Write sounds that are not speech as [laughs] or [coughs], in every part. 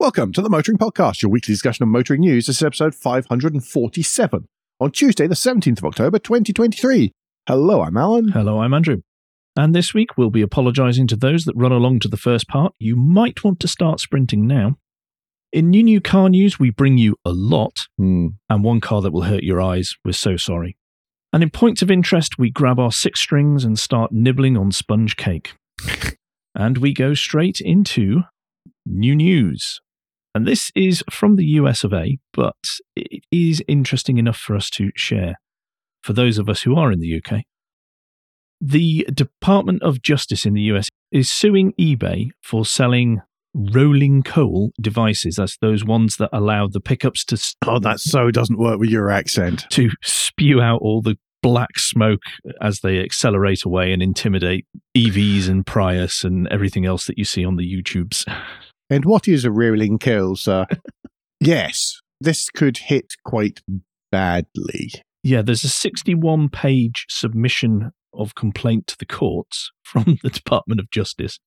Welcome to the Motoring Podcast, your weekly discussion of motoring news. This is episode 547 on Tuesday, the 17th of October, 2023. Hello, I'm Alan. Hello, I'm Andrew. And this week we'll be apologising to those that run along to the first part. You might want to start sprinting now. In new new car news, we bring you a lot, Hmm. and one car that will hurt your eyes. We're so sorry. And in points of interest, we grab our six strings and start nibbling on sponge cake. and we go straight into new news. And this is from the US of A, but it is interesting enough for us to share for those of us who are in the UK. The Department of Justice in the US is suing eBay for selling rolling coal devices. That's those ones that allow the pickups to s- Oh, that so doesn't work with your accent. to spew out all the black smoke as they accelerate away and intimidate EVs and Prius and everything else that you see on the YouTubes. [laughs] And what is a rolling kill, sir? [laughs] yes, this could hit quite badly. Yeah, there's a 61 page submission of complaint to the courts from the Department of Justice.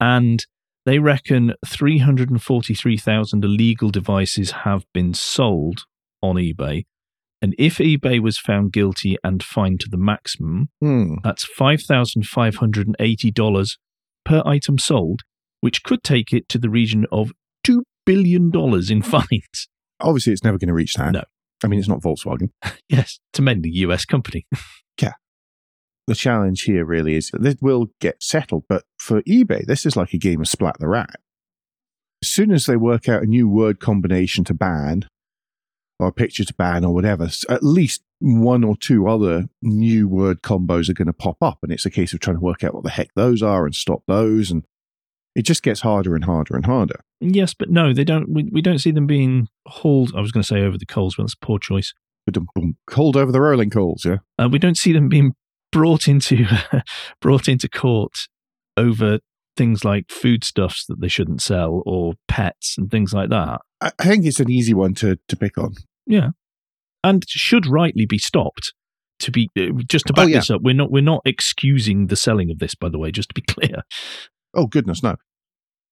And they reckon 343,000 illegal devices have been sold on eBay. And if eBay was found guilty and fined to the maximum, Hmm. that's $5,580 per item sold, which could take it to the region of $2 billion in fines. Obviously, it's never going to reach that. No. I mean, it's not Volkswagen. [laughs] Yes, to mainly US company. [laughs] Yeah. The challenge here really is that this will get settled, but for eBay, this is like a game of splat the rat. As soon as they work out a new word combination to ban, or a picture to ban, or whatever, at least one or two other new word combos are going to pop up. And it's a case of trying to work out what the heck those are and stop those. And it just gets harder and harder and harder. Yes, but no, they don't. We, we don't see them being hauled. I was going to say over the coals, but that's a poor choice. Ba-dum-bum. Over the rolling coals, yeah? Uh, we don't see them being brought into [laughs] brought into court over things like foodstuffs that they shouldn't sell or pets and things like that. I I think it's an easy one to, to pick on. Yeah, and should rightly be stopped. To be uh, just to Oh, back yeah. this up, we're not we're not excusing the selling of this. By the way, just to be [laughs] clear. Oh goodness, no.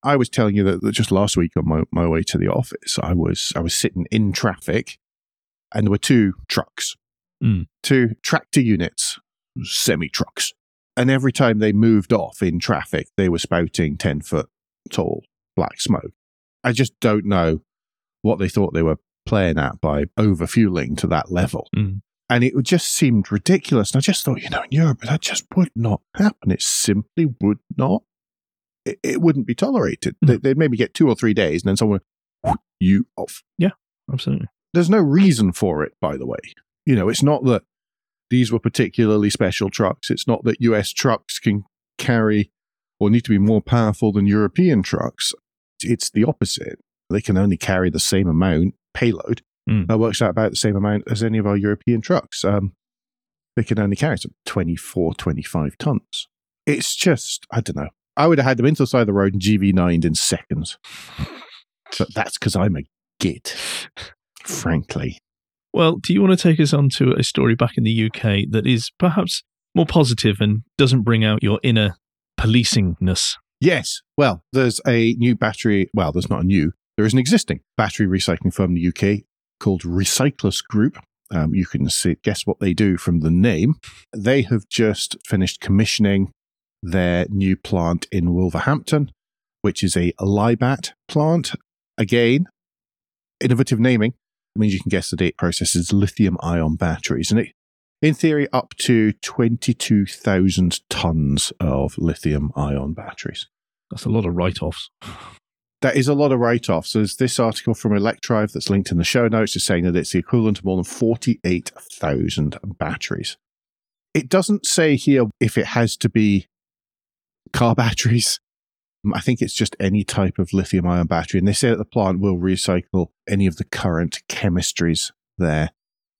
I was telling you that, that just last week on my, my way to the office, I was I was sitting in traffic, and there were two trucks, Mm. two tractor units, semi trucks, and every time they moved off in traffic, they were spouting ten foot tall black smoke. I just don't know what they thought they were playing at by over fueling to that level. Mm. And it just seemed ridiculous. And I just thought, you know, in Europe, that just would not happen. It simply would not. It, it wouldn't be tolerated. They, they'd maybe get two or three days and then someone, would, you off. Yeah, absolutely. There's no reason for it, by the way. You know, it's not that these were particularly special trucks. It's not that US trucks can carry or need to be more powerful than European trucks. It's the opposite. They can only carry the same amount payload. Mm. That works out about the same amount as any of our European trucks. Um, they can only carry some 24, 25 tons. It's just, I don't know. I would have had them into the side of the road and GV9'd in seconds. But [laughs] that's because I'm a git, frankly. Well, do you want to take us on to a story back in the UK that is perhaps more positive and doesn't bring out your inner policingness? Yes. Well, there's a new battery. Well, there's not a new. There is an existing battery recycling firm in the UK called Recyclus Group. Um, you can see, guess what they do from the name. They have just finished commissioning their new plant in Wolverhampton, which is a Libat plant. Again, innovative naming. It means you can guess that it processes lithium ion batteries. And it, in theory, up to 22,000 tons of lithium ion batteries. That's a lot of write offs. That is a lot of write offs. There's this article from Electrive that's linked in the show notes is saying that it's the equivalent of more than 48,000 batteries. It doesn't say here if it has to be car batteries. Um, I think it's just any type of lithium ion battery. And they say that the plant will recycle any of the current chemistries there.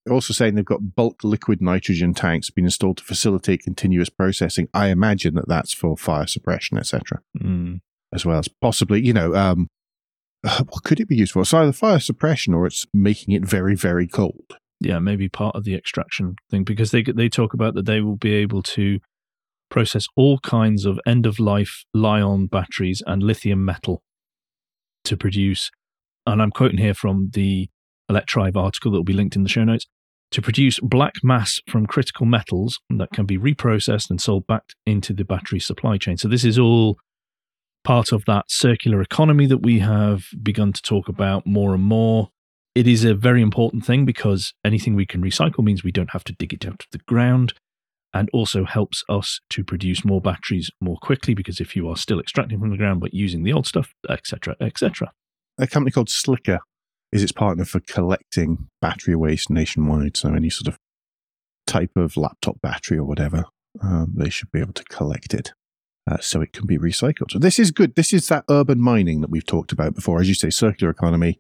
They're also saying they've got bulk liquid nitrogen tanks being installed to facilitate continuous processing. I imagine that that's for fire suppression, etc Mm. as well as possibly, you know, um, [sighs] what could it be used for? It's either fire suppression or it's making it very, very cold. Yeah, maybe part of the extraction thing because they they talk about that they will be able to process all kinds of end of life Li-ion batteries and lithium metal to produce, and I'm quoting here from the Electrive article that will be linked in the show notes, to produce black mass from critical metals that can be reprocessed and sold back into the battery supply chain. So this is all part of that circular economy that we have begun to talk about more and more. It is a very important thing because anything we can recycle means we don't have to dig it out of the ground and also helps us to produce more batteries more quickly because if you are still extracting from the ground but using the old stuff, etc., etc. A company called Slicker is its partner for collecting battery waste nationwide. So any sort of type of laptop battery or whatever, um, they should be able to collect it. Uh, so it can be recycled. So this is good. This is that urban mining that we've talked about before. As you say, circular economy,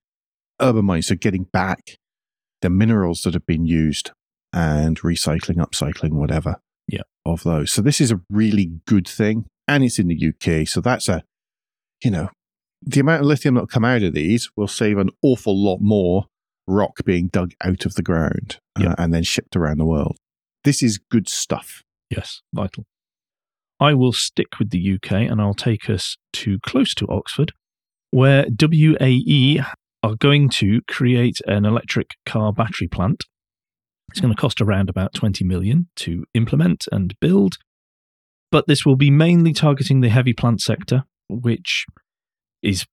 urban mining. So getting back the minerals that have been used and recycling, upcycling, whatever. Yeah. Of those. So this is a really good thing. And it's in the UK. So that's a, you know, the amount of lithium that come out of these will save an awful lot more rock being dug out of the ground uh, and then shipped around the world. This is good stuff. Yes, vital. I will stick with the UK and I'll take us to close to Oxford, where WAE are going to create an electric car battery plant. It's going to cost around about 20 million to implement and build, but this will be mainly targeting the heavy plant sector, which is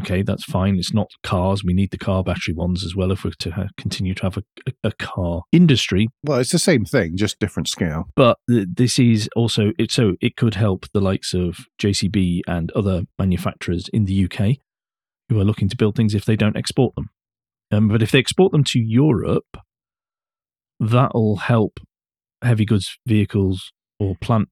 okay, that's fine. It's not cars. We need the car battery ones as well if we're to continue to have a, a, a car industry Well, it's the same thing, just different scale. but th- this is also it so it could help the likes of JCB and other manufacturers in the UK who are looking to build things if they don't export them. Um, but if they export them to Europe, that'll help heavy goods vehicles or plant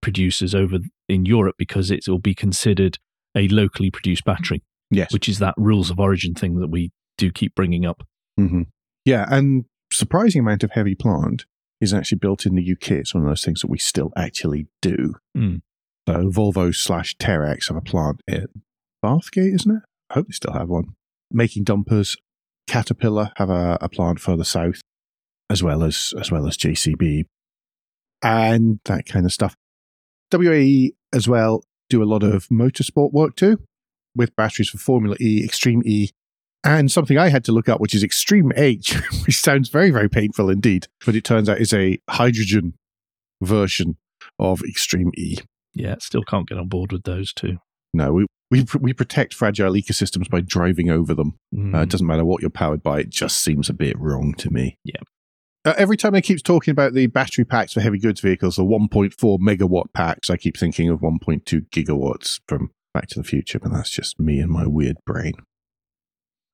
producers over in Europe because it will be considered a locally produced battery, Yes. which is that rules of origin thing that we do keep bringing up. hmm Yeah, and surprising amount of heavy plant is actually built in the UK. It's one of those things that we still actually do. Mm. So Volvo slash Terex have a plant in Bathgate, isn't it? I hope they still have one. Making dumpers. Caterpillar have a, a plant further south, as well as as well as JCB, and that kind of stuff. WAE as well do a lot of motorsport work too, with batteries for Formula E, Extreme E, and something I had to look up, which is Extreme H, [laughs] which sounds very, very painful indeed. But it turns out is a hydrogen version of Extreme E. Yeah, still can't get on board with those two. No, we, we, we protect fragile ecosystems by driving over them. Mm. Uh, it doesn't matter what you're powered by, it just seems a bit wrong to me. Yeah. Uh, every time I keep talking about the battery packs for heavy goods vehicles, the 1.4 megawatt packs, I keep thinking of 1.2 gigawatts from Back to the Future, but that's just me and my weird brain.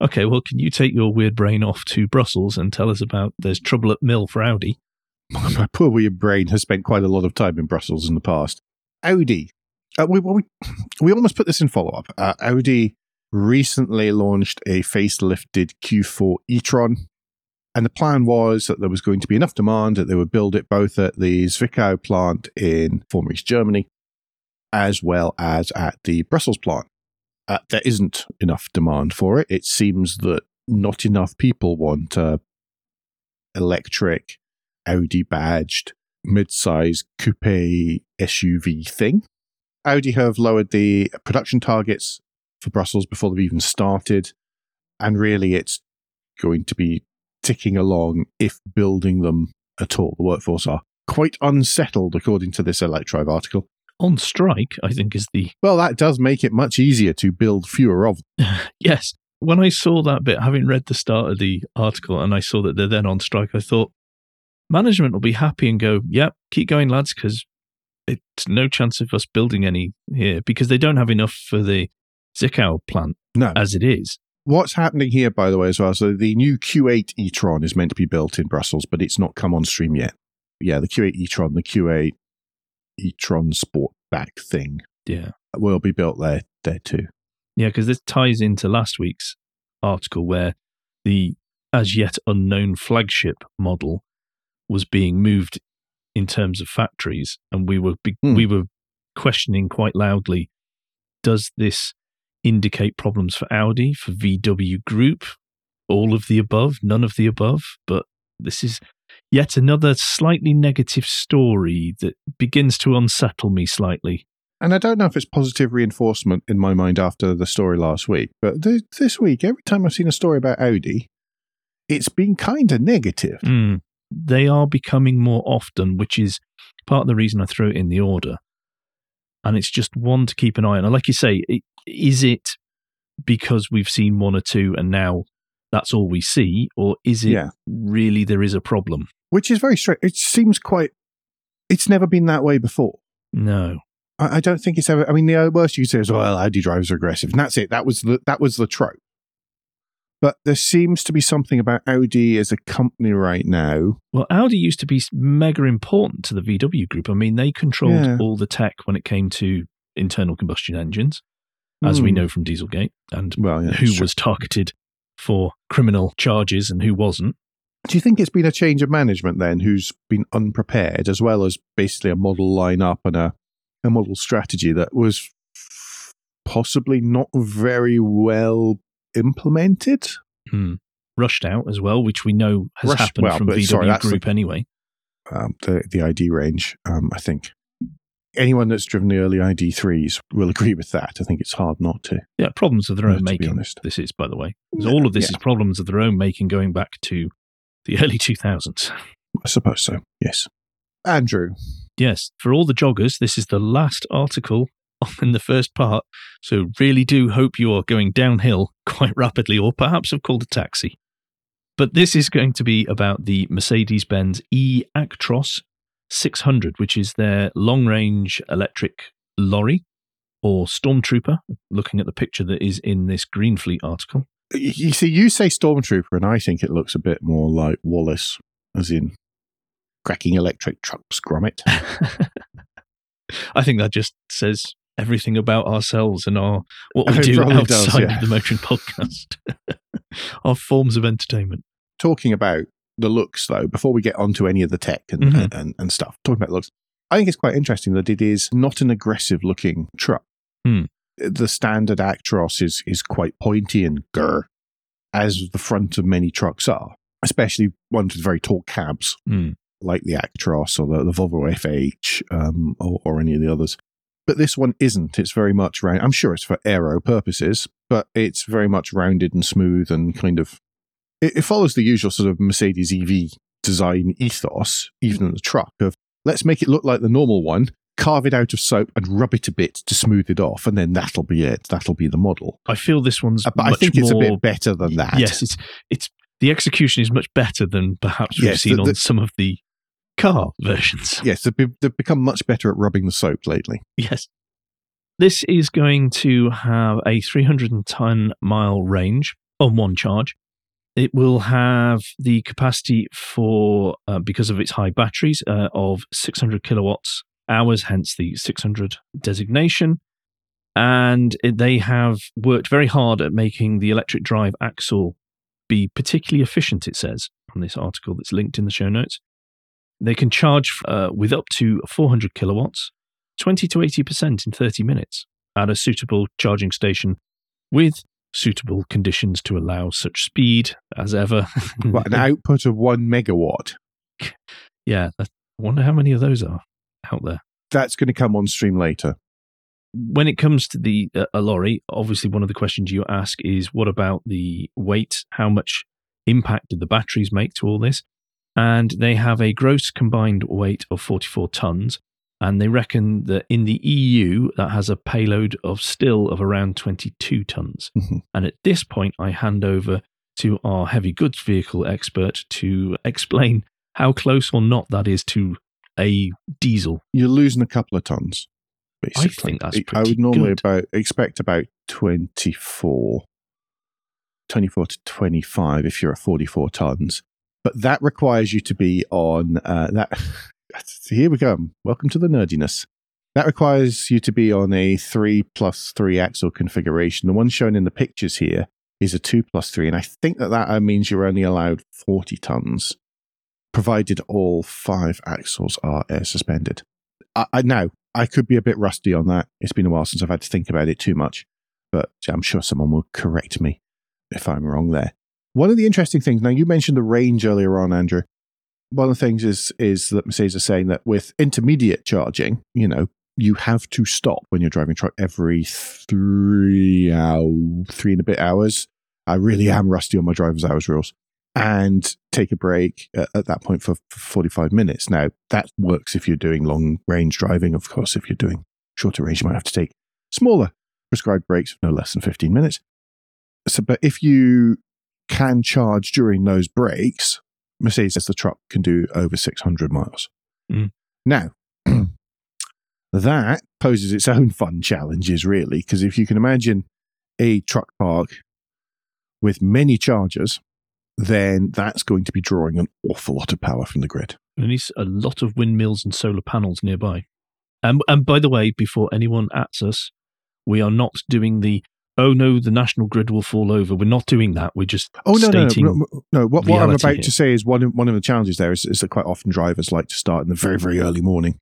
Okay, well, can you take your weird brain off to Brussels and tell us about there's trouble at Mill for Audi? [laughs] my poor weird brain has spent quite a lot of time in Brussels in the past. Audi. Uh, we, well, we, [laughs] we almost put this in follow up. Uh, Audi recently launched a facelifted Q4 e Tron. And the plan was that there was going to be enough demand that they would build it both at the Zwickau plant in former East Germany as well as at the Brussels plant. Uh, there isn't enough demand for it. It seems that not enough people want a electric Audi badged mid-size coupe SUV thing. Audi have lowered the production targets for Brussels before they've even started, and really it's going to be ticking along if building them at all. The workforce are quite unsettled, according to this Electrive article. On strike, I think, is the. Well, that does make it much easier to build fewer of [laughs] them. Yes. When I saw that bit, having read the start of the article and I saw that they're then on strike, I thought management will be happy and go, yep, keep going, lads, because it's no chance of us building any here because they don't have enough for the Zwickau plant No. as it is. What's happening here, by the way, as well? So the new Q8 e-tron is meant to be built in Brussels, but it's not come on stream yet. Yeah, the Q8 e-tron, the Q8 e-tron Sportback thing Yeah. will be built there there too. Yeah, because this ties into last week's article where the as yet unknown flagship model was being moved in terms of factories, and we were be- Hmm. we were questioning quite loudly: Does this indicate problems for Audi, for VW Group, all of the above, none of the above? But this is yet another slightly negative story that begins to unsettle me slightly. and I don't know if it's positive reinforcement in my mind after the story last week, but th- this week, every time I've seen a story about Audi, it's been kind of negative. Mm. They are becoming more often, which is part of the reason I threw it in the order. And it's just one to keep an eye on. And like you say, it, is it because we've seen one or two and now that's all we see, or is it Yeah. really there is a problem? Which is very strange. It seems quite. It's never been that way before. No. I, I don't think it's ever. I mean, the uh, worst you could say is, "Well, Audi drivers are aggressive," and that's it. That was the that was the trope. But there seems to be something about Audi as a company right now. Well, Audi used to be mega important to the VW group. I mean, they controlled Yeah. all the tech when it came to internal combustion engines, as we Hmm. know from Dieselgate, and Well, yeah, who was targeted for criminal charges and who wasn't. Do you think it's been a change of management then, who's been unprepared, as well as basically a model lineup and a a model strategy that was possibly not very well implemented? Hmm. Rushed out as well, which we know has Rushed- happened well, from VW sorry, that's the- Group anyway. um, the the ID range. Um, I think anyone that's driven the early ID3s will agree with that. I think it's hard not to. Yeah, problems of their Yeah, own to be making. honest. This is, by the way, all of this yeah. is problems of their own making, going back to the early [laughs] 2000s. I suppose so. Yes, Andrew. Yes, for all the joggers, this is the last article [laughs] in the first part. So, really do hope you are going downhill [laughs] quite rapidly, or perhaps have called a taxi. But this is going to be about the Mercedes Benz e Actros 600, which is their long range electric lorry or stormtrooper, looking at the picture that is in this Greenfleet article. You see, you say Stormtrooper, and I think it looks a bit more like Wallace, as in cracking electric trucks, Gromit. [laughs] [laughs] I think that just says everything about ourselves and our what we [laughs] It do probably does, outside yeah. of the motoring podcast. our forms of entertainment. talking about the looks, though, before we get onto any of the tech and, Mhm. and, and stuff, talking about looks, I think it's quite interesting that it is not an aggressive looking truck. Hmm. The standard Actros is, is quite pointy and grr, as the front of many trucks are, especially ones with very tall cabs, Hmm. like the Actros or the, the Volvo FH um, or, or any of the others. But this one isn't. It's very much round. I'm sure it's for aero purposes, but it's very much rounded and smooth and kind of it, it follows the usual sort of Mercedes EV design ethos, even in the truck, of let's make it look like the normal one, carve it out of soap and rub it a bit to smooth it off, and then that'll be it. That'll be the model. I feel this one's Uh, But I think it's more, a bit better than that. Yes, it's it's the execution is much better than perhaps we've Yes, seen the- on some of the car versions. [laughs] Yes, they've, they've become much better at rubbing the soap lately. Yes. This is going to have a 310 mile range on one charge. It will have the capacity for, uh, because of its high batteries, uh, of 600 kilowatts hours, hence the 600 designation. And it- they have worked very hard at making the electric drive axle be particularly efficient, it says on this article that's linked in the show notes. They can charge uh, with up to 400 kilowatts 20 to 80% in 30 minutes at a suitable charging station with suitable conditions to allow such speed as ever. [laughs] What, an output of one megawatt. yeah, I wonder how many of those are out there. That's going to come on stream later. When it comes to the uh, a lorry, obviously one of the questions you ask is what about the weight? How much impact did the batteries make to all this? And they have a gross combined weight of 44 tons. And they reckon that in the EU, that has a payload of still of around 22 tons. Mhm. And at this point, I hand over to our heavy goods vehicle expert to explain how close or not that is to a diesel. You're losing a couple of tons. Basically. think that's I- I would normally good. about expect about 24, 24 to 25 if you're at 44 tons. But that requires you to be on uh, that. [laughs] Here we go. Welcome to the nerdiness. That requires you to be on a three plus three axle configuration. The one shown in the pictures here is a two plus three, and I think that that uh, means you're only allowed 40 tons, provided all five axles are air suspended. I, I now I could be a bit rusty on that. It's been a while since I've had to think about it too much, but I'm sure someone will correct me if I'm wrong there. One of the interesting things now you mentioned the range earlier on, Andrew. One of the things is is that Mercedes are saying that with intermediate charging, you know, you have to stop when you're driving truck every three hour, three and a bit hours. I really am rusty on my driver's hours rules. And take a break at, at that point for, for 45 minutes. Now, that works if you're doing long range driving. Of course, if you're doing shorter range, you might have to take smaller prescribed breaks of no less than 15 minutes. So, but if you can charge during those breaks, Mercedes says the truck can do over 600 miles. Mm. Now, [clears throat] that poses its own fun challenges, really, because if you can imagine a truck park with many chargers, then that's going to be drawing an awful lot of power from the grid. There needs a lot of windmills and solar panels nearby. And, and by the way, before anyone ats us, we are not doing the oh no, the national grid will fall over. We're not doing that. We're just Oh no, no, stating no, no, no. What, what I'm about here. to say is one of, one of the challenges there is, is that quite often drivers like to start in the very very early morning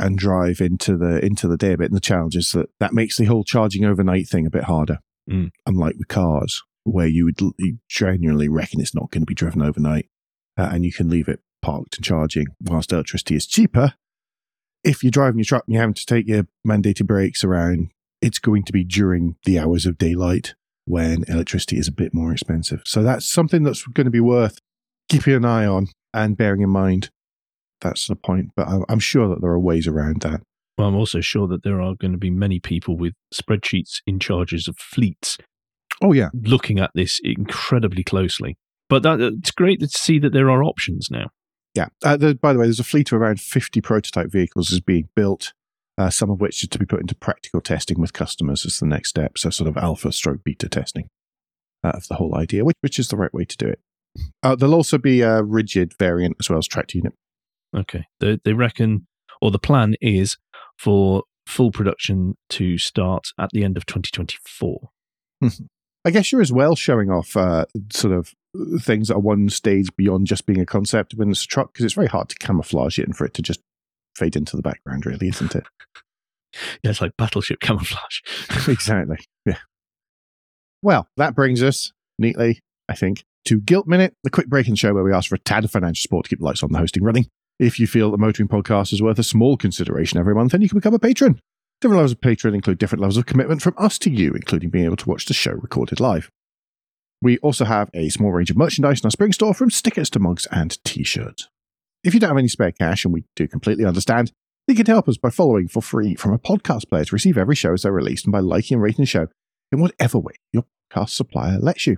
and drive into the into the day a bit. And the challenge is that that makes the whole charging overnight thing a bit harder. Mm. Unlike with cars, where you would you genuinely reckon it's not going to be driven overnight, uh, and you can leave it parked and charging whilst electricity is cheaper. If you're driving your truck and you're having to take your mandated breaks around, it's going to be during the hours of daylight when electricity is a bit more expensive. So that's something that's going to be worth keeping an eye on and bearing in mind. That's the point. But I'm- sure that there are ways around that. Well, I'm also sure that there are going to be many people with spreadsheets in charges of fleets Oh, yeah. looking at this incredibly closely. But that, it's great to see that there are options now. Yeah. Uh, the, by the way, there's a fleet of around 50 prototype vehicles is being built, uh, some of which is to be put into practical testing with customers as the next step. So, sort of alpha stroke beta testing uh, of the whole idea, which, which is the right way to do it. Uh, there'll also be a rigid variant as well as tracked unit. Okay. They, they reckon, or the plan is for full production to start at the end of 2024. I guess you're as well showing off uh, sort of things that are one stage beyond just being a concept when it's a truck because it's very hard to camouflage it and for it to just fade into the background, really, isn't it? [laughs] Yeah, it's like battleship camouflage. [laughs] exactly. Yeah. Well, that brings us neatly, I think, to Guilt Minute, the quick break in show where we ask for a tad of financial support to keep the lights on the hosting running. If you feel the Motoring Podcast is worth a small consideration every month, then you can become a patron. Different levels of patron include different levels of commitment from us to you, including being able to watch the show recorded live. We also have a small range of merchandise in our spring store from stickers to mugs and t-shirts. If you don't have any spare cash, and we do completely understand, you can help us by following for free from a podcast player to receive every show as they're released and by liking and rating the show in whatever way your podcast supplier lets you.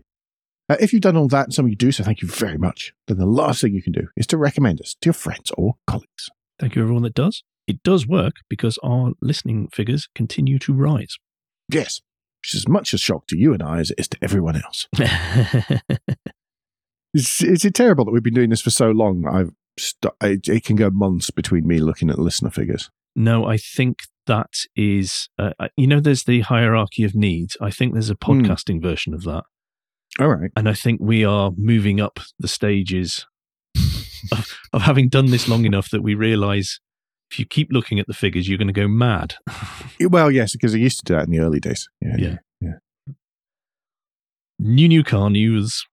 Uh, if you've done all that and some of you do, so thank you very much, then the last thing you can do is to recommend us to your friends or colleagues. Thank you, everyone that does. It does work because our listening figures continue to rise. Yes, which is as much a shock to you and I as it is to everyone else. [laughs] Is, is it terrible that we've been doing this for so long? I've st- it, it can go months between me looking at listener figures. no, I think that is, uh, you know, there's the hierarchy of needs. I think there's a Hmm. podcasting version of that. All right. And I think we are moving up the stages of, of having done this long enough that we realize if you keep looking at the figures, you're going to go mad. [laughs] Well, yes, because I used to do that in the early days. Yeah. Yeah. new new car news.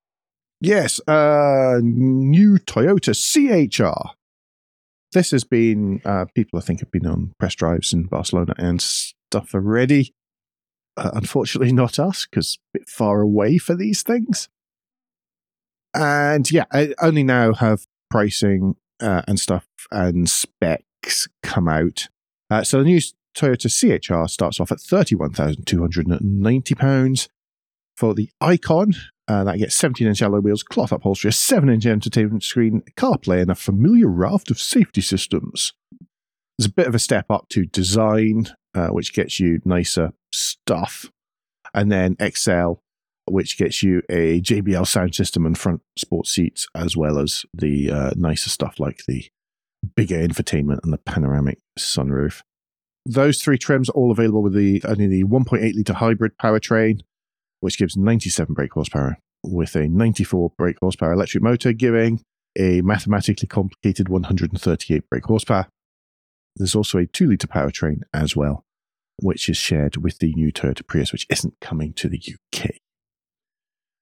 Yes, uh, new Toyota CHR. This has been, uh, people I think have been on press drives in Barcelona and stuff already. Uh, unfortunately, not us, because a bit far away for these things. And yeah, I only now have pricing uh, and stuff and specs come out. Uh, so the new Toyota CHR starts off at £31,290 for the Icon. Uh, that gets 17 inch alloy wheels, cloth upholstery, a 7 inch entertainment screen, CarPlay, and a familiar raft of safety systems. There's a bit of a step up to design, uh, which gets you nicer stuff. And then XL, which gets you a JBL sound system and front sports seats, as well as the uh, nicer stuff like the bigger infotainment and the panoramic sunroof. Those three trims are all available with the only the 1.8 litre hybrid powertrain, which gives 97 brake horsepower, with a 94 brake horsepower electric motor, giving a mathematically complicated 138 brake horsepower. There's also a 2 litre powertrain as well, which is shared with the new Toyota Prius, which isn't coming to the UK.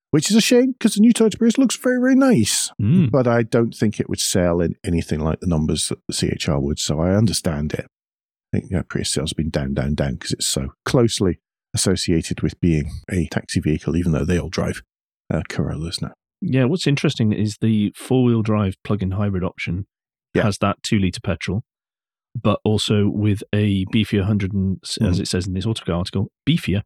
Which is a shame because the new Toyota Prius looks very, very nice, Mm. but I don't think it would sell in anything like the numbers that the CHR would, so I understand it. I think yeah, Prius sales have been down, down, down because it's so closely associated with being a taxi vehicle, even though they all drive uh, Corollas now. Yeah, what's interesting is the four wheel drive plug in hybrid option Yeah. has that two litre petrol, but also with a beefier 100, and, as Mhm. it says in this Autocar article, beefier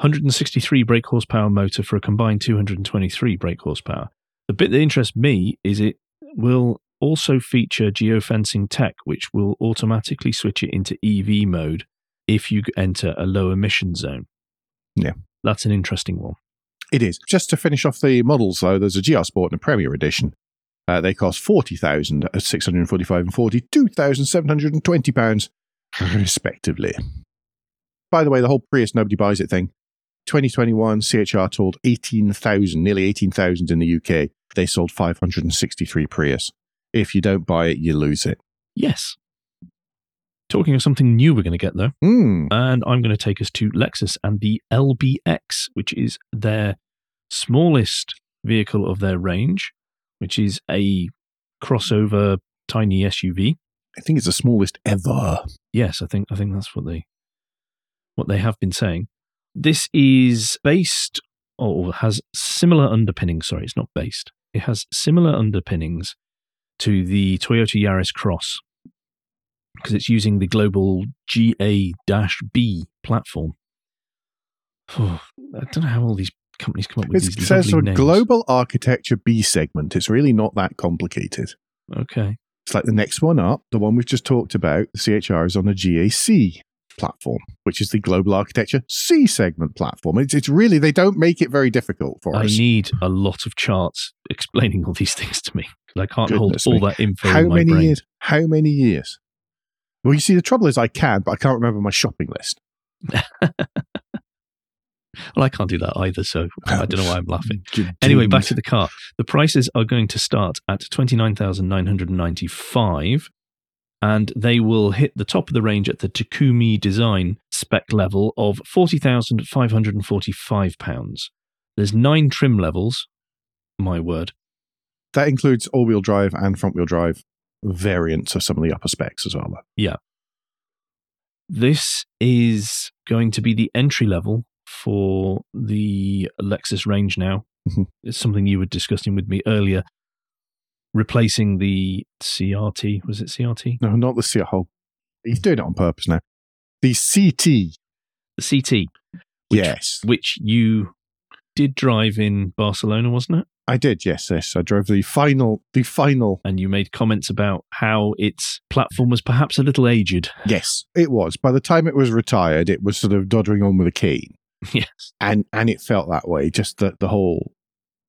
163 brake horsepower motor for a combined 223 brake horsepower. The bit that interests me is it will also feature geofencing tech, which will automatically switch it into EV mode if you enter a low emission zone. Yeah. That's an interesting one. It is. Just to finish off the models, though, there's a GR Sport and a Premier Edition. Uh, they cost forty thousand at six hundred forty-five and forty-two thousand seven hundred and twenty pounds, [laughs] respectively. By the way, the whole Prius nobody buys it thing. 2021 CHR told 18,000, nearly 18,000 in the UK. They sold 563 Prius. If you don't buy it, you lose it. Yes. Talking of something new we're going to get though, Hmm. and I'm going to take us to Lexus and the LBX, which is their smallest vehicle of their range, which is a crossover tiny SUV. I think it's the smallest ever. Yes, I think I think that's what they what they have been saying. This is based or has similar underpinnings. Sorry, it's not based. It has similar underpinnings to the Toyota Yaris Cross because it's using the global GA-B platform. I don't know how all these companies come up with It's, these it says a names. global architecture B segment. It's really not that complicated. Okay. It's like the next one up, the one we've just talked about, the CHR is on a GA-C platform, which is the global architecture C segment platform. It's, it's really, they don't make it very difficult for I us. I need a lot of charts explaining all these things to me because I can't Goodness hold all that info How in my many brain. years? How many years? Well, you see, the trouble is I can, but I can't remember my shopping list. [laughs] Well, I can't do that either, so I don't know why I'm laughing. [laughs] Anyway, back to the car. The prices are going to start at twenty nine thousand nine hundred ninety five, and they will hit the top of the range at the Takumi design spec level of forty thousand five hundred and forty five pounds. There's nine trim levels. My word. That includes all wheel drive and front wheel drive variants of some of the upper specs as well. Yeah. This is going to be the entry level for the Lexus range now. Mhm. It's something you were discussing with me earlier, replacing the CRT. Was it CRT? No, not the C. Oh, he's doing it on purpose now. The CT. The CT, Which- yes. which you did drive in Barcelona, wasn't it? I did, yes, yes. I drove the final, the final. And you made comments about how its platform was perhaps a little aged. Yes, it was. By the time it was retired, it was sort of doddering on with a cane, [laughs] yes. and and it felt that way. Just the the whole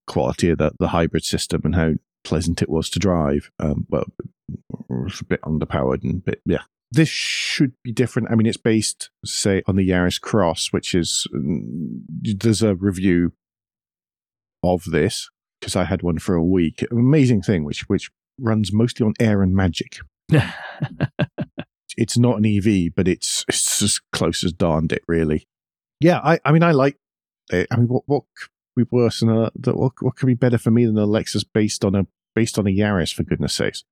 quality of the the hybrid system and how pleasant it was to drive. Um, well, it was a bit underpowered and a bit yeah. This should be different. I mean, it's based, say, on the Yaris Cross, which is mm, there's a review of this because I had one for a week. Amazing thing, which which runs mostly on air and magic. [laughs] it's not an EV, but it's it's as close as darned it, really. Yeah, I, I mean, I like. it. I mean, what what could be worse than a what what could be better for me than a Lexus based on a based on a Yaris? For goodness sakes,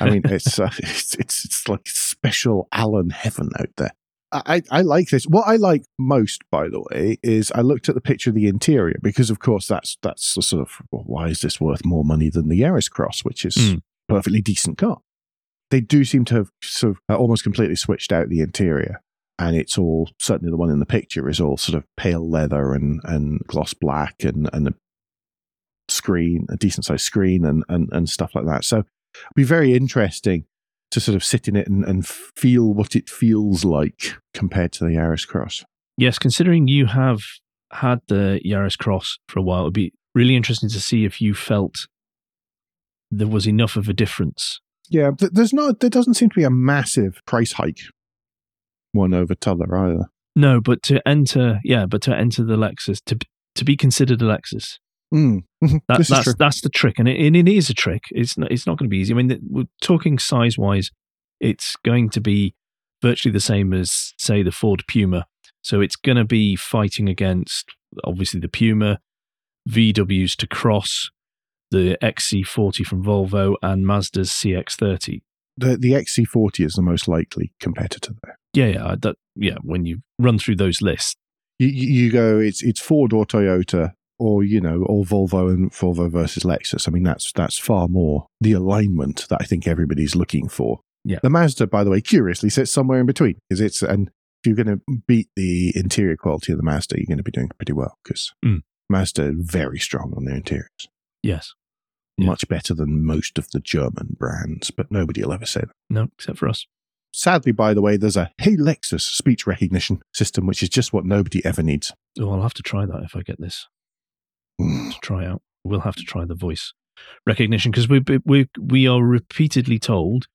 I mean, it's uh, [laughs] it's it's it's like special Alan heaven out there. I, I like this. What I like most, by the way, is I looked at the picture of the interior because, of course, that's that's the sort of well, why is this worth more money than the Yaris Cross, which is Mm. a perfectly decent car. They do seem to have sort of uh, almost completely switched out the interior, and it's all certainly the one in the picture is all sort of pale leather and and gloss black and and a screen, a decent sized screen, and and and stuff like that. So, it'll be very interesting to sort of sit in it and, and feel what it feels like compared to the Yaris Cross. Yes, considering you have had the Yaris Cross for a while, it'd be really interesting to see if you felt there was enough of a difference. Yeah, there's not. There doesn't seem to be a massive price hike one over t'other either. No, but to enter, yeah, but to enter the Lexus, to to be considered a Lexus, Mm. [laughs] that, that's that's the trick, and it, and it is a trick. It's not, it's not going to be easy. I mean, we're talking size wise, it's going to be virtually the same as say the Ford Puma. So it's going to be fighting against obviously the Puma, VWs T-Cross the XC40 from Volvo and Mazda's CX30. the the XC40 is the most likely competitor there. Yeah, yeah, that, yeah. When you run through those lists, You, you go, it's it's Ford or Toyota, or you know, or Volvo and Volvo versus Lexus. I mean, that's that's far more the alignment that I think everybody's looking for. Yeah. The Mazda, by the way, curiously sits somewhere in between because it's and if you're going to beat the interior quality of the Mazda, you're going to be doing pretty well because Mm. Mazda very strong on their interiors. yes, Yeah. much better than most of the German brands, but nobody will ever say that. no, except for us. Sadly, by the way, there's a Hey Lexus speech recognition system, which is just what nobody ever needs. Oh, I'll have to try that if I get this. To try out. We'll have to try the voice recognition because we we we are repeatedly told,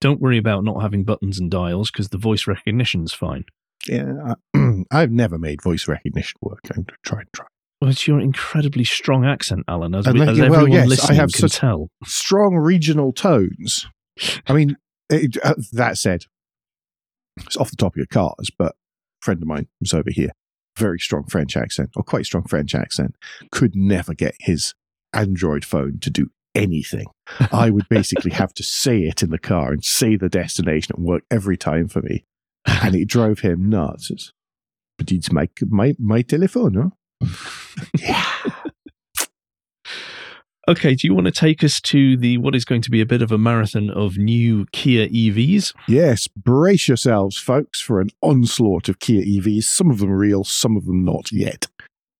don't worry about not having buttons and dials because the voice recognition's fine. Yeah, I, [clears throat] I've never made voice recognition work. I'm going to try and try. Well, it's your incredibly strong accent, Alan, as, we, as well, everyone yes, I listening have can tell. Strong regional tones. I mean, it, uh, that said, it's off the top of your cars, but a friend of mine who's over here, very strong French accent, or quite strong French accent, could never get his Android phone to do anything. I would basically have to [laughs] say it in the car and say the destination and work every time for me. And it drove him nuts. It's, but it's my, my, my telephone, huh? [laughs] yeah. Okay, do you want to take us to the what is going to be a bit of a marathon of new Kia EVs? Yes, brace yourselves, folks, for an onslaught of Kia EVs, some of them real, some of them not yet.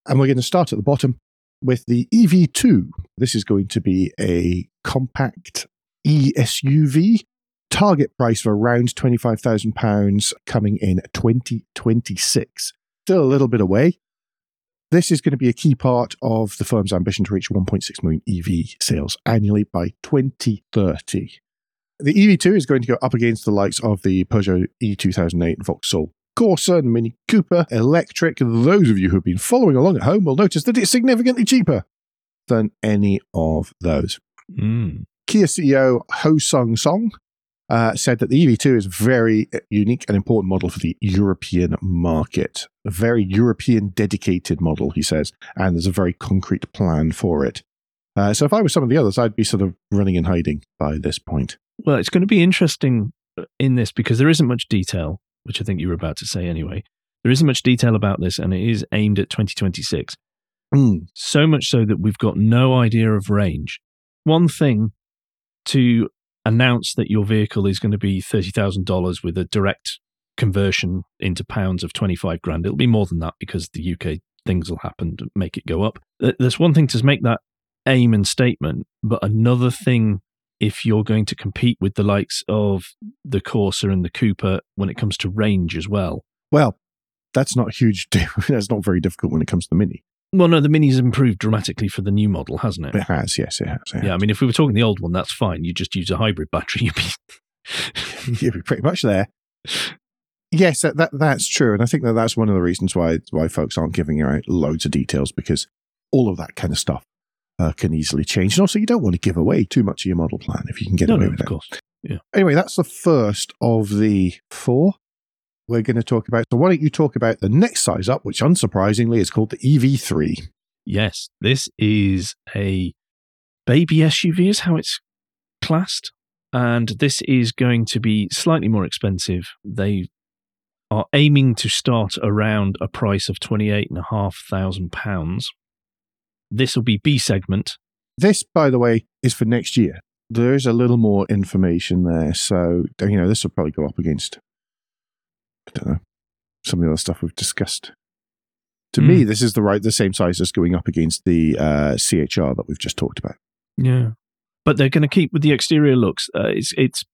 And we're going to start at the bottom with the EV2. This is going to be a compact ESUV, Target price of around £25,000 coming in 2026. Still a little bit away. This is going to be a key part of the firm's ambition to reach 1.6 million EV sales annually by 2030. The EV2 is going to go up against the likes of the Peugeot E2008 Vauxhall Corsa and Mini Cooper Electric. Those of you who have been following along at home will notice that it's significantly cheaper than any of those. Mm. Kia CEO Ho Sung Song uh, said that the EV2 is a very unique and important model for the European market. A very European dedicated model, he says, and there's a very concrete plan for it. Uh, so if I was some of the others, I'd be sort of running and hiding by this point. Well, it's going to be interesting uh, in this because there isn't much detail, which I think you were about to say anyway. There isn't much detail about this, and it is aimed at 2026. Mm, So much so that we've got no idea of range. One thing to announce that your vehicle is going to be $30,000 with a direct conversion into pounds of 25 grand. It'll be more than that because the UK things will happen to make it go up. There's one thing to make that aim and statement, but another thing if you're going to compete with the likes of the Corsa and the Cooper when it comes to range as well. Well, that's not huge. Deal. [laughs] That's not very difficult when it comes to the Mini. Well, no, the Mini's improved dramatically for the new model, hasn't it? It has, yes, it has. it Yeah, I mean, if we were talking the old one, that's fine. You just use a hybrid battery. [laughs] You'd be [laughs] You're pretty much there. Yes, that, that that's true, and I think that that's one of the reasons why why folks aren't giving you out loads of details because all of that kind of stuff uh, can easily change, and also you don't want to give away too much of your model plan if you can get no, away no, with of it. course. Anyway, that's the first of the four we're going to talk about. So why don't you talk about the next size up, which unsurprisingly is called the E EV3? Yes, this is a baby SUV, is how it's classed. And this is going to be slightly more expensive. They are aiming to start around a price of £28,500. This will be B segment. This, by the way, is for next year. There is a little more information there, so you know this will probably go up against. I don't know some of the other stuff we've discussed. To me, Hmm. this is the right, the same size as going up against the uh, CHR that we've just talked about. Yeah. But they're going to keep with the exterior looks. Uh, it's it's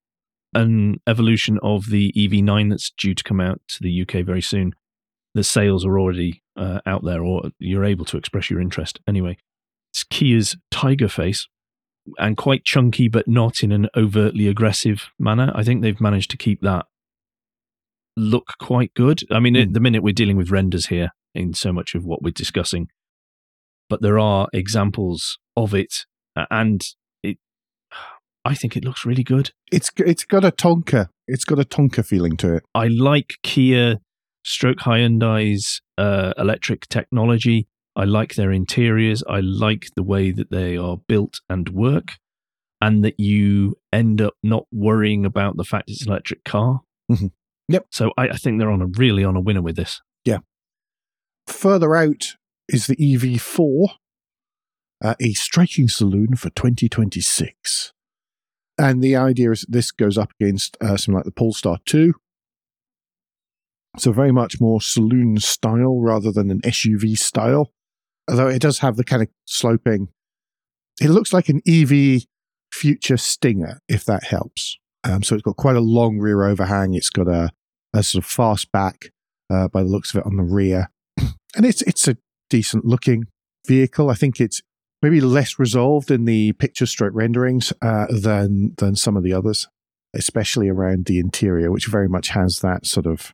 an evolution of the EV9 that's due to come out to the UK very soon. The sales are already uh, out there, or you're able to express your interest. Anyway, it's Kia's Tiger Face, and quite chunky, but not in an overtly aggressive manner. I think they've managed to keep that look quite good. I mean, at Mm. the minute we're dealing with renders here in so much of what we're discussing, but there are examples of it, and it. [sighs] I think it looks really good. It's it's got a Tonka. It's got a Tonka feeling to it. I like Kia stroke Hyundai's uh, electric technology. I like their interiors. I like the way that they are built and work. and that you end up not worrying about the fact it's an electric car. Mhm. Yep. So I, I think they're on a really on a winner with this. Yeah. Further out is the EV4, uh, a striking saloon for 2026. And the idea is this goes up against uh, something like the Polestar 2. So very much more saloon style rather than an SUV style. Although it does have the kind of sloping. It looks like an EV future Stinger, if that helps. Um, so it's got quite a long rear overhang. It's got a, a sort of fast back uh, by the looks of it on the rear [clears throat] and it's it's a decent looking vehicle. I think it's maybe less resolved in the picture stroke renderings uh, than than some of the others, especially around the interior, which very much has that sort of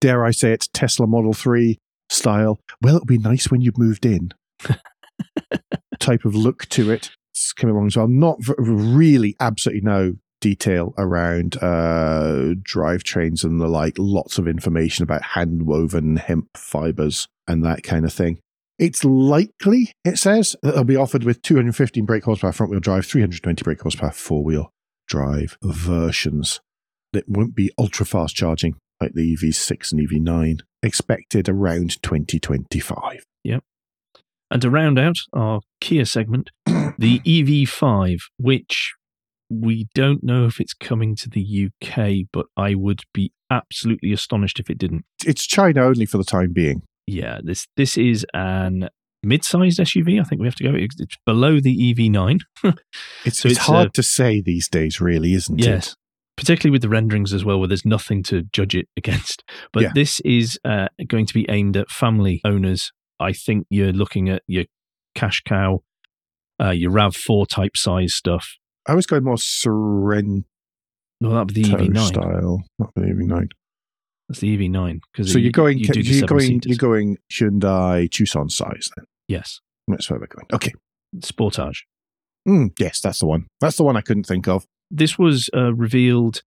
dare I say it Tesla Model Three style. Well, it'll be nice when you've moved in. [laughs] type of look to it. It's coming along as well. Not v- really, absolutely no detail around uh, drivetrains and the like. Lots of information about hand woven hemp fibers and that kind of thing. It's likely, it says, that they'll be offered with 215 brake horsepower front wheel drive, 320 brake horsepower four wheel drive versions. It won't be ultra fast charging like the EV6 and EV9, expected around 2025. Yep. And to round out our Kia segment, [coughs] the EV5, which we don't know if it's coming to the UK, but I would be absolutely astonished if it didn't. It's China only for the time being. Yeah, this this is an mid-sized SUV. I think we have to go. It's below the EV9. [laughs] It's, So it's, it's, hard uh, to say these days, really, isn't yes, it? particularly with the renderings as well, where there's nothing to judge it against. But Yeah. this is uh, going to be aimed at family owners. I think you're looking at your cash cow, uh, your Rav Four type size stuff. I was going more Sorento No, that'd be the EV9. style, not the EV9. That's the EV9. Because So you're going, you you're going, seaters. you're going Hyundai Tucson size. Then yes, that's where we're going. Okay, Sportage. Mm, yes, that's the one. That's the one I couldn't think of. This was uh, revealed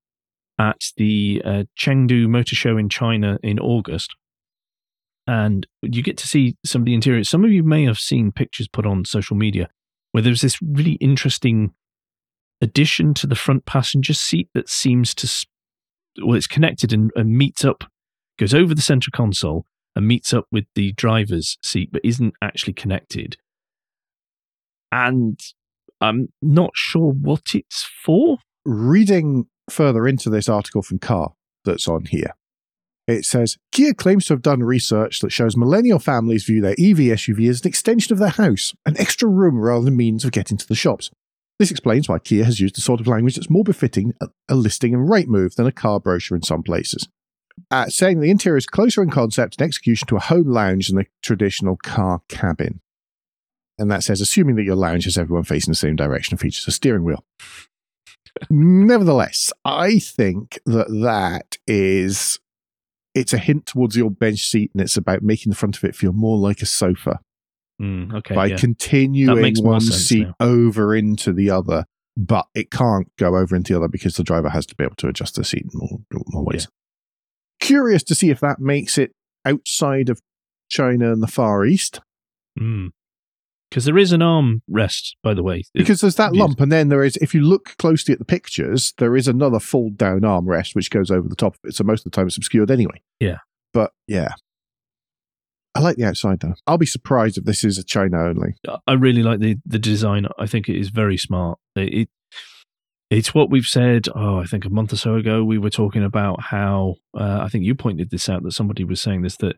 at the uh, Chengdu Motor Show in China in August. And you get to see some of the interior. Some of you may have seen pictures put on social media where there's this really interesting addition to the front passenger seat that seems to, well, it's connected and, and meets up, goes over the center console and meets up with the driver's seat, but isn't actually connected. And I'm not sure what it's for. Reading further into this article from Car that's on here, it says Kia claims to have done research that shows millennial families view their EV SUV as an extension of their house, an extra room rather than means of getting to the shops. This explains why Kia has used the sort of language that's more befitting a, listing and Rightmove than a car brochure in some places. Uh, saying the interior is closer in concept and execution to a home lounge than a traditional car cabin. And that says, assuming that your lounge has everyone facing the same direction and features a steering wheel. [laughs] Nevertheless, I think that that is it's a hint towards your bench seat, and it's about making the front of it feel more like a sofa Mm, okay. by yeah. continuing one seat now. over into the other, but it can't go over into the other because the driver has to be able to adjust the seat in more, more ways. Curious to see if that makes it outside of China and the Far East Because there is an arm rest, by the way. because there's that lump, and then there is. If you look closely at the pictures, there is another fold down armrest which goes over the top of it. So most of the time it's obscured anyway. Yeah. but yeah. I like the outside though. I'll be surprised if this is a China only. I really like the the design. I think it is very smart. It, it it's what we've said. Oh, I think a month or so ago we were talking about how uh, I think you pointed this out that somebody was saying this that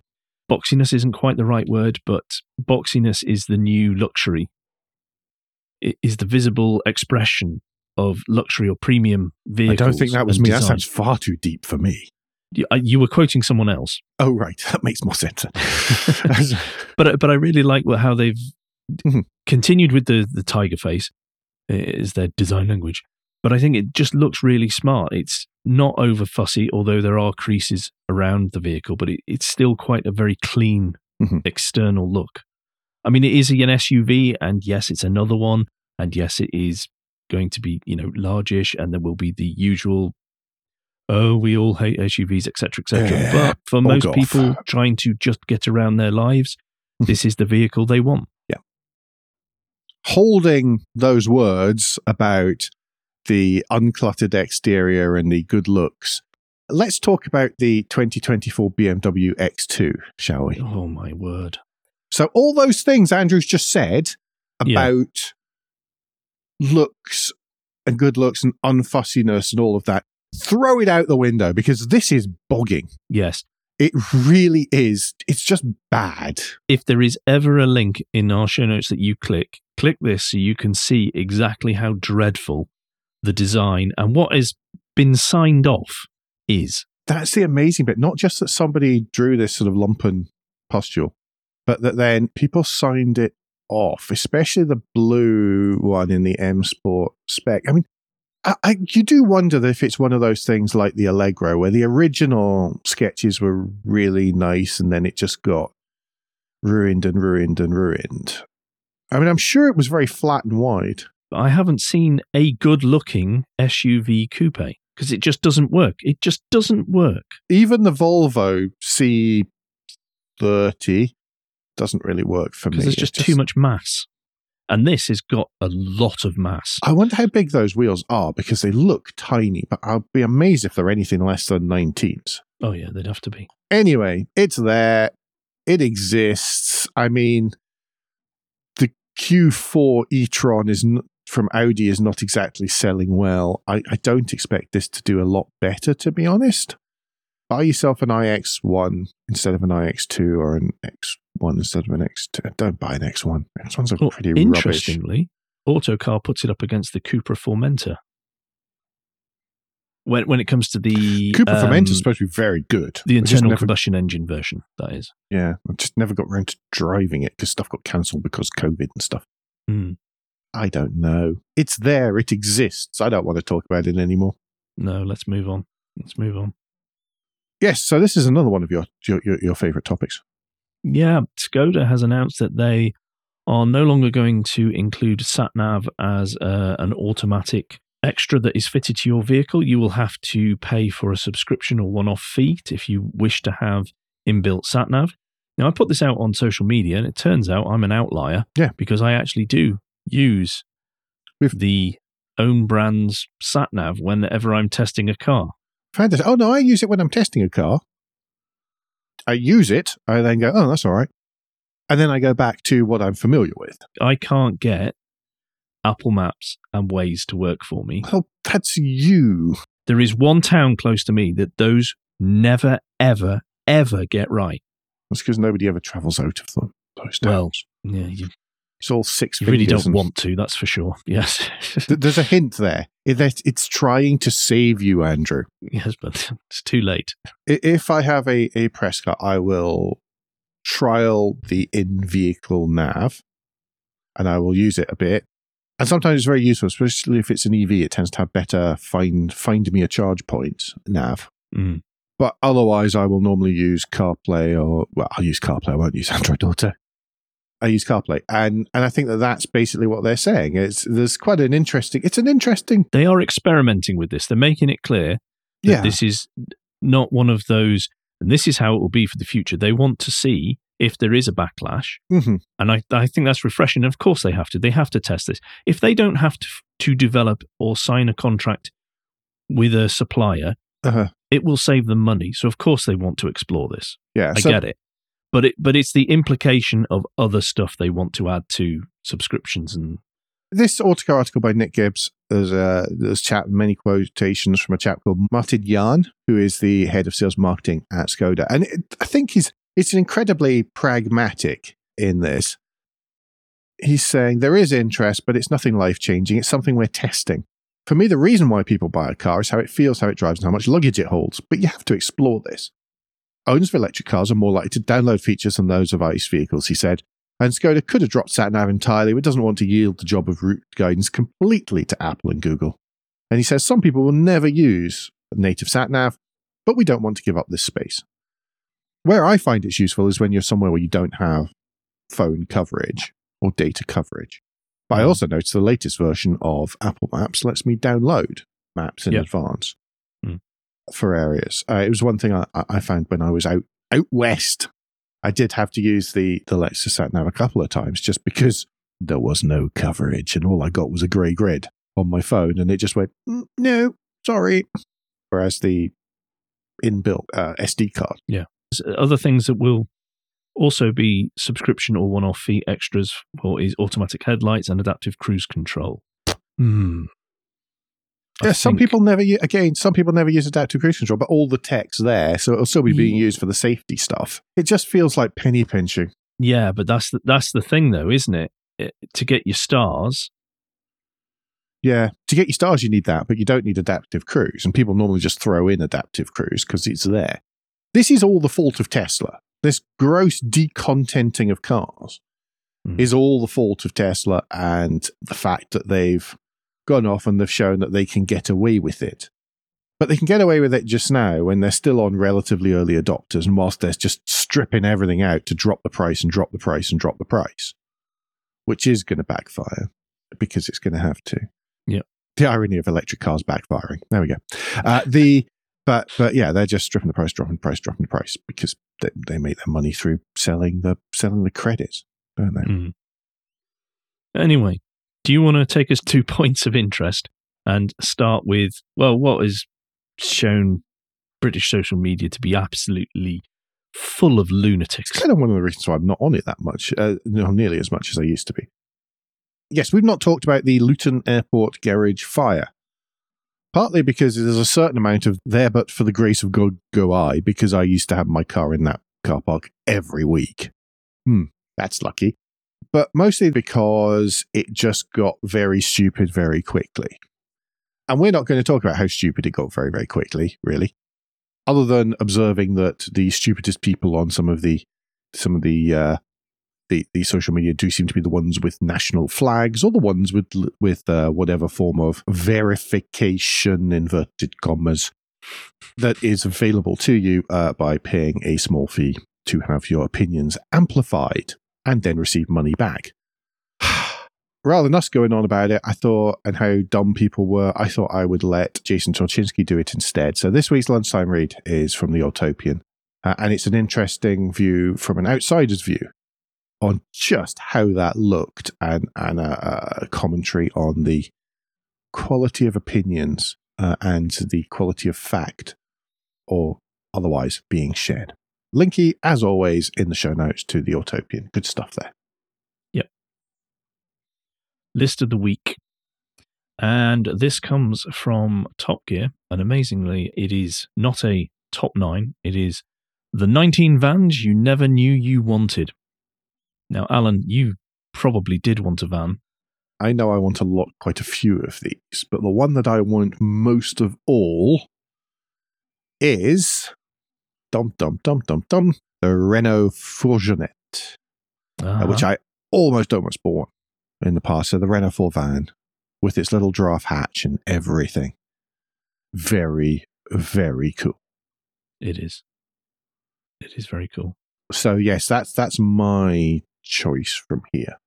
boxiness isn't quite the right word, but boxiness is the new luxury. It is the visible expression of luxury or premium vehicles. I don't think that was me. That sounds far too deep for me. You, uh, were quoting someone else, Oh right, [laughs] that makes more sense. [laughs] [laughs] but but I really like how they've Mhm. continued with the the tiger face is their design language. But I think it just looks really smart. It's not over fussy, although there are creases around the vehicle, but it, it's still quite a very clean Mhm. external look. I mean, it is an SUV, and yes, it's another one, and yes, it is going to be you know largish, and there will be the usual. Oh, we all hate SUVs, etc., etc. Yeah, but for most off. people trying to just get around their lives, mm-hmm. this is the vehicle they want. Yeah. Holding those words about the uncluttered exterior and the good looks, let's talk about the 2024 BMW X2, shall we? Oh my word! So, all those things Andrew's just said Yeah. about looks and good looks and unfussiness and all of that, throw it out the window because this is bogging. Yes. It really is. It's just bad. If there is ever a link in our show notes that you click, click this so you can see exactly how dreadful the design and what has been signed off is. That's the amazing bit. Not just that somebody drew this sort of lumpen pustule, but that then people signed it off, especially the blue one in the M Sport spec. I mean, I, I, you do wonder if it's one of those things like the Allegro, where the original sketches were really nice and then it just got ruined and ruined and ruined. I mean, I'm sure it was very flat and wide. But I haven't seen a good looking SUV coupe because it just doesn't work. It just doesn't work. Even the Volvo C30 doesn't really work for me. because there's It's just, too much mass. And this has got a lot of mass. I wonder how big those wheels are because they look tiny, but I'll be amazed if they're anything less than 19s. Oh, yeah, they'd have to be. Anyway, it's there. It exists. I mean, the Q4 e-tron is n- from Audi is not exactly selling well. I, I don't expect this to do a lot better, to be honest. Buy yourself an iX1 instead of an iX2 or an X1 instead of an X2. Don't buy an X1. X1's a Well, pretty rubbish. interestingly, Autocar puts it up against the Cupra Formentor. When, when it comes to the Cupra um, Formentor's supposed to be very good. the internal never- combustion engine version, that is. Yeah, I just never got around to driving it because stuff got cancelled because COVID and stuff. Hmm. I don't know. It's there. It exists. I don't want to talk about it anymore. No, let's move on. Let's move on. Yes, so this is another one of your your, your, favorite topics. Yeah, Skoda has announced that they are no longer going to include SatNav as uh, an automatic extra that is fitted to your vehicle. You will have to pay for a subscription or one off fee if you wish to have inbuilt SatNav. Now, I put this out on social media, and it turns out I'm an outlier. Yeah. Because I actually do use We've- the own brand's SatNav whenever I'm testing a car. Fantastic. Oh no, I use it when I'm testing a car. I use it. I then go, oh, that's all right, and then I go back to what I'm familiar with. I can't get Apple Maps and Waze to work for me. Well, that's you. There is one town close to me that those never, ever, ever get right. That's because nobody ever travels out of them. Those Well, towns. Yeah, you, it's all six. you really don't and- want to, that's for sure. [laughs] Yes. Th- There's a hint there. That It's trying to save you, Andrew. yes, but [laughs] it's too late. If I have a, a press car, I will trial the in vehicle nav and I will use it a bit. And sometimes it's very useful, especially if it's an EV. It tends to have better find find me a charge point nav. Mm. But otherwise, I will normally use CarPlay or well, I'll use CarPlay. I won't use [laughs] Android Auto. I use CarPlay, and and I think that that's basically what they're saying. It's there's quite an interesting. It's an interesting. They are experimenting with this. They're making it clear that Yeah, this is not one of those, and this is how it will be for the future. They want to see if there is a backlash. Mhm. And I, I think that's refreshing. Of course, they have to. They have to test this. If they don't have to, to develop or sign a contract with a supplier, Uh-huh. it will save them money. So, of course, they want to explore this. yeah. I so- get it. But it, but it's the implication of other stuff they want to add to subscriptions and this Autocar article by Nick Gibbs, there's uh, a there's chat many quotations from a chap called Martin Jahn, who is the head of sales marketing at Skoda, and it, I think he's it's incredibly pragmatic in this. He's saying there is interest, but it's nothing life changing. It's something we're testing. For me, the reason why people buy a car is how it feels, how it drives, and how much luggage it holds. But you have to explore this. Owners of electric cars are more likely to download features than those of ICE vehicles, he said. And Skoda could have dropped SatNav entirely, but doesn't want to yield the job of route guidance completely to Apple and Google. And he says some people will never use native SatNav, but we don't want to give up this space. Where I find it's useful is when you're somewhere where you don't have phone coverage or data coverage. But I Mhm. also noticed the latest version of Apple Maps lets me download maps in Yeah. advance Mm. For areas. Uh, it was one thing I, I found when I was out out west. I did have to use the the Lexus sat nav a couple of times just because there was no coverage, and all I got was a grey grid on my phone, and it just went, "Mm, no, sorry. Whereas the inbuilt uh, SD card, Yeah. Other things that will also be subscription or one off fee extras for is automatic headlights and adaptive cruise control. Hmm. I yeah, some people never. Again, some people never use adaptive cruise control, but all the tech's there, so it'll still be being used for the safety stuff. It just feels like penny pinching. Yeah, but that's the, that's the thing, though, isn't it? It- To get your stars, Yeah, to get your stars, you need that, but you don't need adaptive cruise. And people normally just throw in adaptive cruise because it's there. This is all the fault of Tesla. This gross decontenting of cars Hmm. is all the fault of Tesla and the fact that they've gone off and they've shown that they can get away with it. But they can get away with it just now when they're still on relatively early adopters and whilst they're just stripping everything out to drop the price and drop the price and drop the price, which is going to backfire because it's going to have to. Yeah. The irony of electric cars backfiring. There we go. Uh, the [laughs] but but yeah, they're just stripping the price, dropping the price, dropping the price because they, they make their money through selling the selling the credits, don't they? Hmm. Anyway, do you want to take us [laughs] to points of interest and start with, well, what is shown British social media to be absolutely full of lunatics? It's kind of one of the reasons why I'm not on it that much, uh, not nearly as much as I used to be. Yes, we've not talked about the Luton Airport garage fire. Partly because there's a certain amount of there, but for the grace of God go I, because I used to have my car in that car park every week. Hmm, that's lucky. But mostly because it just got very stupid very quickly. And we're not going to talk about how stupid it got very, very quickly, really. Other than observing that the stupidest people on some of the some of the uh, the the social media do seem to be the ones with national flags or the ones with with uh, whatever form of verification inverted commas that is available to you uh, by paying a small fee to have your opinions amplified and then receive money back. [sighs] Rather than us going on about it, I thought, and how dumb people were, I thought I would let Jason Torchinsky do it instead. So this week's lunchtime read is from the Autopian, uh, and it's an interesting view from an outsider's view on just how that looked and, and a, a commentary on the quality of opinions uh, and the quality of fact or otherwise being shared. Linky, as always, in the show notes to the Autopian. Good stuff there. Yep. List of the week. And this comes from Top Gear. And amazingly, it is not a top nine, it is the 19 vans you never knew you wanted. Now, Alan, you probably did want a van. I know I want a lot, quite a few of these, but the one that I want most of all is dum dum dum dum dum the Renault Fourgonette, uh, Uh-huh. which I almost almost bought in the past. So the Renault 4 van with its little draft hatch and everything. Very, very cool. It is. It is very cool. So yes, that's that's my choice from here.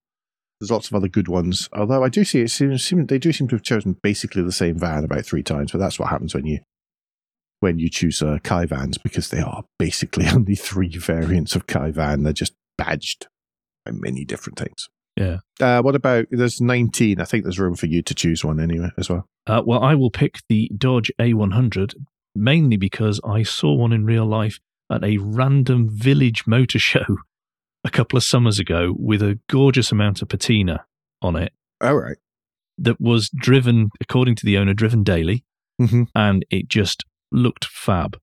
There's lots of other good ones, although I do see it seems seem, they do seem to have chosen basically the same van about three times. But that's what happens when you when you choose uh, Kei vans because they are basically [laughs] only three variants of Kei van. They're just badged by many different things. Yeah. Uh, what about there's 19? I think there's room for you to choose one anyway as well. Uh, well, I will pick the Dodge A100 mainly because I saw one in real life at a random village motor show [laughs] a couple of summers ago with a gorgeous amount of patina on it All right. that was driven, according to the owner, driven daily, Mm-hmm. and it just looked fab.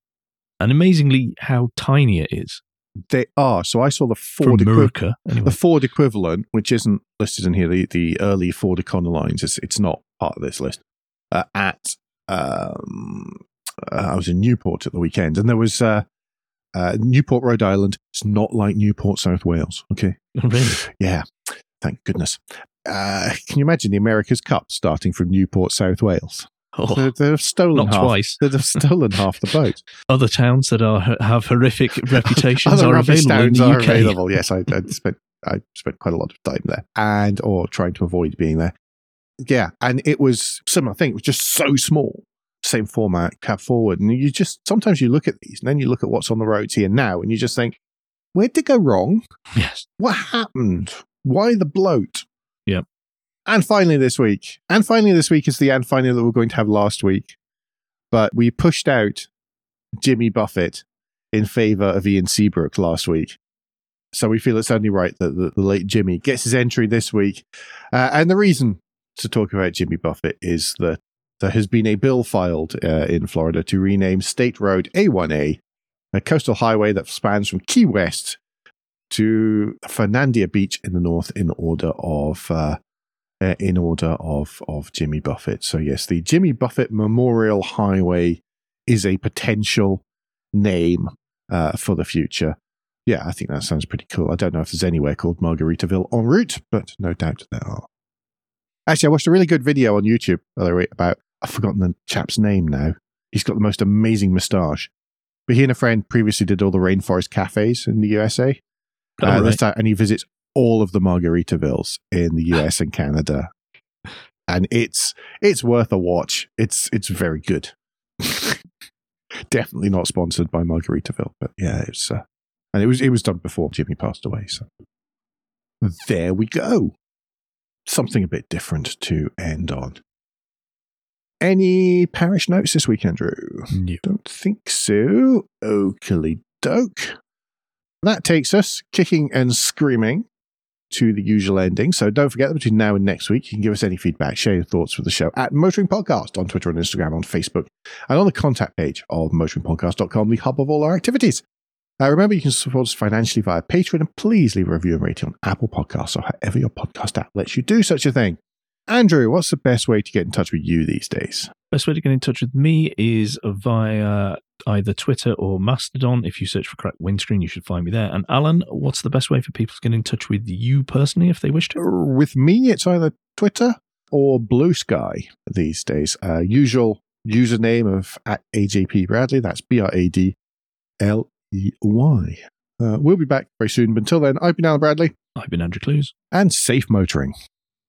And amazingly, how tiny it is They are. So I saw the Ford equivalent. Anyway, the Ford equivalent, which isn't listed in here, the, the early Ford Econolines, it's, it's not part of this list. Uh, at um, uh, I was in Newport at the weekend, and there was uh, uh, Newport, Rhode Island. It's not like Newport, South Wales. Okay, [laughs] really, yeah, thank goodness. Uh, can you imagine the America's Cup starting from Newport, South Wales? Oh, They've, they've stolen not half. twice. [laughs] They've stolen half the boat. Other towns that are have horrific [laughs] reputations Other are available in the are UK. available. Yes, I, I spent I spent quite a lot of time there, and or trying to avoid being there. Yeah, and it was similar thing. It was just so small, same format, cab forward, and you just sometimes you look at these, and then you look at what's on the roads here now, and you just think, where did it go wrong? Yes. What happened? Why the bloat? And finally, this week, and finally, this week is the and finally that we we're going to have last week, but we pushed out Jimmy Buffett in favor of Ian Seabrook last week. So we feel it's only right that the, the late Jimmy gets his entry this week. Uh, and the reason to talk about Jimmy Buffett is that there has been a bill filed uh, in Florida to rename State Road A1A, a coastal highway that spans from Key West to Fernandina Beach in the north in order of uh, uh, in order of of Jimmy Buffett. So yes, the Jimmy Buffett Memorial Highway is a potential name uh, for the future. Yeah, I think that sounds pretty cool. I don't know if there's anywhere called Margaritaville en route, but no doubt there are. Actually, I watched a really good video on YouTube, by the way, about I've forgotten the chap's name now. He's got the most amazing moustache. But he and a friend previously did all the rainforest cafes in the USA. Oh, Uh, right. time- and he visits all of the Margaritavilles in the [laughs] US and Canada. And it's it's worth a watch. It's it's very good. [laughs] Definitely not sponsored by Margaritaville, but yeah, it's uh, and it was it was done before Jimmy passed away. So there we go. Something a bit different to end on. Any parish notes this week, Andrew? No. Don't think so. Oakley doke. That takes us kicking and screaming to the usual ending. So don't forget that between now and next week, you can give us any feedback, share your thoughts with the show at Motoring Podcast on Twitter and Instagram, on Facebook, and on the contact page of motoringpodcast.com, the hub of all our activities. Uh, remember, you can support us financially via Patreon, and please leave a review and rating on Apple Podcasts or however your podcast app lets you do such a thing. Andrew, what's the best way to get in touch with you these days? Best way to get in touch with me is via either Twitter or Mastodon. If you search for Crack Windscreen, you should find me there. And Alan, what's the best way for people to get in touch with you personally if they wish to? With me, it's either Twitter or Blue Sky these days. Uh, usual username of at AJP Bradley. That's B R A D L E Y. Uh, we'll be back very soon. But until then, I've been Alan Bradley I've been Andrew Clues. and safe motoring.